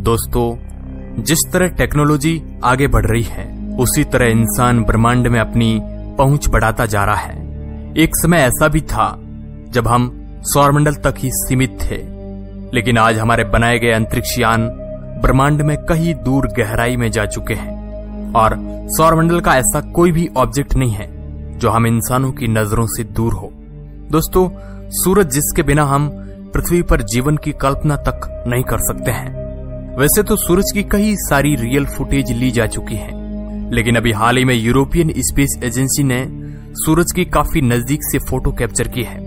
दोस्तों, जिस तरह टेक्नोलॉजी आगे बढ़ रही है, उसी तरह इंसान ब्रह्मांड में अपनी पहुँच बढ़ाता जा रहा है। एक समय ऐसा भी था, जब हम सौरमंडल तक ही सीमित थे, लेकिन आज हमारे बनाए गए अंतरिक्ष यान ब्रह्मांड में कहीं दूर गहराई में जा चुके हैं, और सौरमंडल का ऐसा कोई भी ऑब्जेक्ट नहीं है, जो हम इंसानों की नज़रों से दूर हो। दोस्तों, सूरज जिसके बिना हम पृथ्वी पर जीवन की कल्पना तक नहीं कर सकते हैं। वैसे तो सूरज की कई सारी रियल फुटेज ली जा चुकी है। लेकिन अभी हाल ही में यूरोपियन स्पेस एजेंसी ने सूरज की काफ़ी नज़दीक से फ़ोटो कैप्चर की है,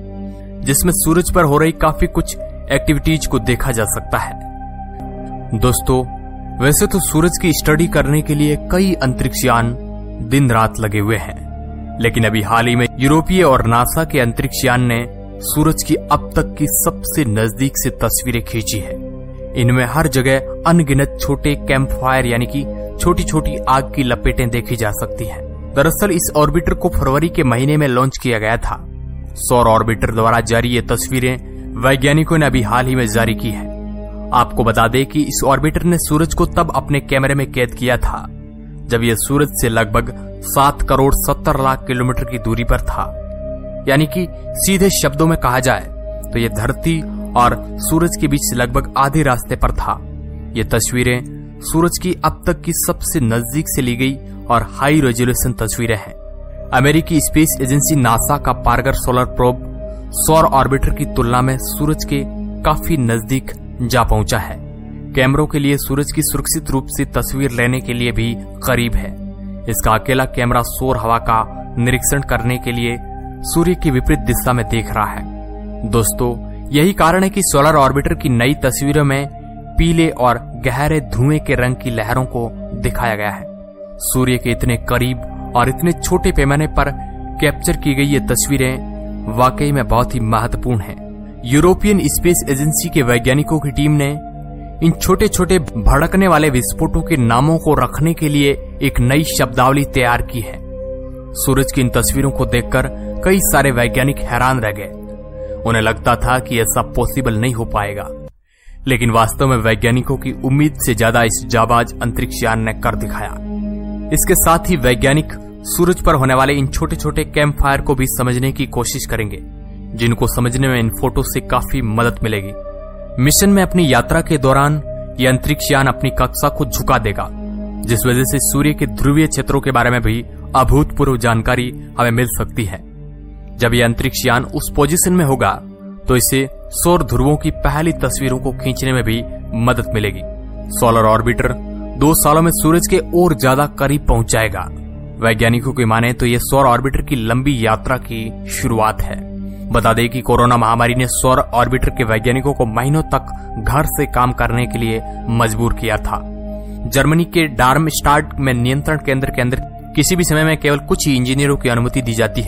जिसमें सूरज पर हो रही काफ़ी कुछ एक्टिविटीज़ को देखा जा सकता है। दोस्तों, वैसे तो सूरज की स्टडी करने के लिए कई अंतरिक्ष यान दिन रात लगे हुए हैं। लेकिन अभी हाल ही में यूरोपीय और नासा के अंतरिक्ष यान ने सूरज की अब तक की सबसे नज़दीक से तस्वीरें खींची है। इनमें हर जगह अनगिनत छोटे कैंप फायर यानी कि छोटी छोटी आग की लपेटें देखी जा सकती हैं। दरअसल इस ऑर्बिटर को फरवरी के महीने में लॉन्च किया गया था। सौर ऑर्बिटर द्वारा जारी ये तस्वीरें वैज्ञानिकों ने अभी हाल ही में जारी की है। आपको बता दें कि इस ऑर्बिटर ने सूरज को तब अपने कैमरे में कैद किया था, जब यह सूरज से लगभग सात करोड़ सत्तर लाख किलोमीटर की दूरी पर था। यानी कि सीधे शब्दों में कहा जाए तो यह धरती और सूरज के बीच लगभग आधे रास्ते पर था। ये तस्वीरें सूरज की अब तक की सबसे नज़दीक से ली गई और हाई रेजोल्यूशन तस्वीरें हैं। अमेरिकी स्पेस एजेंसी नासा का पारगर सोलर प्रोब सौर ऑर्बिटर की तुलना में सूरज के काफ़ी नज़दीक जा पहुँचा है। कैमरों के लिए सूरज की सुरक्षित रूप से तस्वीर लेने के लिए भी करीब है। इसका अकेला कैमरा सौर हवा का निरीक्षण करने के लिए सूर्य की विपरीत दिशा में देख रहा है। दोस्तों यही कारण है कि सोलर ऑर्बिटर की नई तस्वीरों में पीले और गहरे धुएँ के रंग की लहरों को दिखाया गया है। सूर्य के इतने करीब और इतने छोटे पैमाने पर कैप्चर की गई ये तस्वीरें वाकई में बहुत ही महत्वपूर्ण हैं। यूरोपियन स्पेस एजेंसी के वैज्ञानिकों की टीम ने इन छोटे छोटे भड़कने वाले विस्फोटों के नामों को रखने के लिए एक नई शब्दावली तैयार की है। सूरज की इन तस्वीरों को देखकर कई सारे वैज्ञानिक हैरान रह गए। उन्हें लगता था कि ऐसा पॉसिबल नहीं हो पाएगा। लेकिन वास्तव में वैज्ञानिकों की उम्मीद से ज़्यादा इस जाबाज अंतरिक्ष यान ने कर दिखाया। इसके साथ ही वैज्ञानिक सूरज पर होने वाले इन छोटे छोटे कैंप फायर को भी समझने की कोशिश करेंगे, जिनको समझने में इन फ़ोटो से काफ़ी मदद मिलेगी। मिशन में अपनी यात्रा के दौरान ये अंतरिक्ष यान अपनी कक्षा को झुका देगा, जिस वजह से सूर्य के ध्रुवीय क्षेत्रों के बारे में भी अभूतपूर्व जानकारी हमें मिल सकती है। जब यह अंतरिक्ष यान उस पोजीशन में होगा तो इसे सौर ध्रुवों की पहली तस्वीरों को खींचने में भी मदद मिलेगी। सोलर ऑर्बिटर दो सालों में सूरज के और ज़्यादा करीब पहुँच जाएगा वैज्ञानिकों की माने तो यह सौर ऑर्बिटर की लंबी यात्रा की शुरुआत है। बता दें कि कोरोना महामारी ने सौर ऑर्बिटर के वैज्ञानिकों को महीनों तक घर से काम करने के लिए मजबूर किया था। जर्मनी के डार्म में नियंत्रण केंद्र के अंदर किसी भी समय में केवल कुछ ही इंजीनियरों की अनुमति दी जाती है।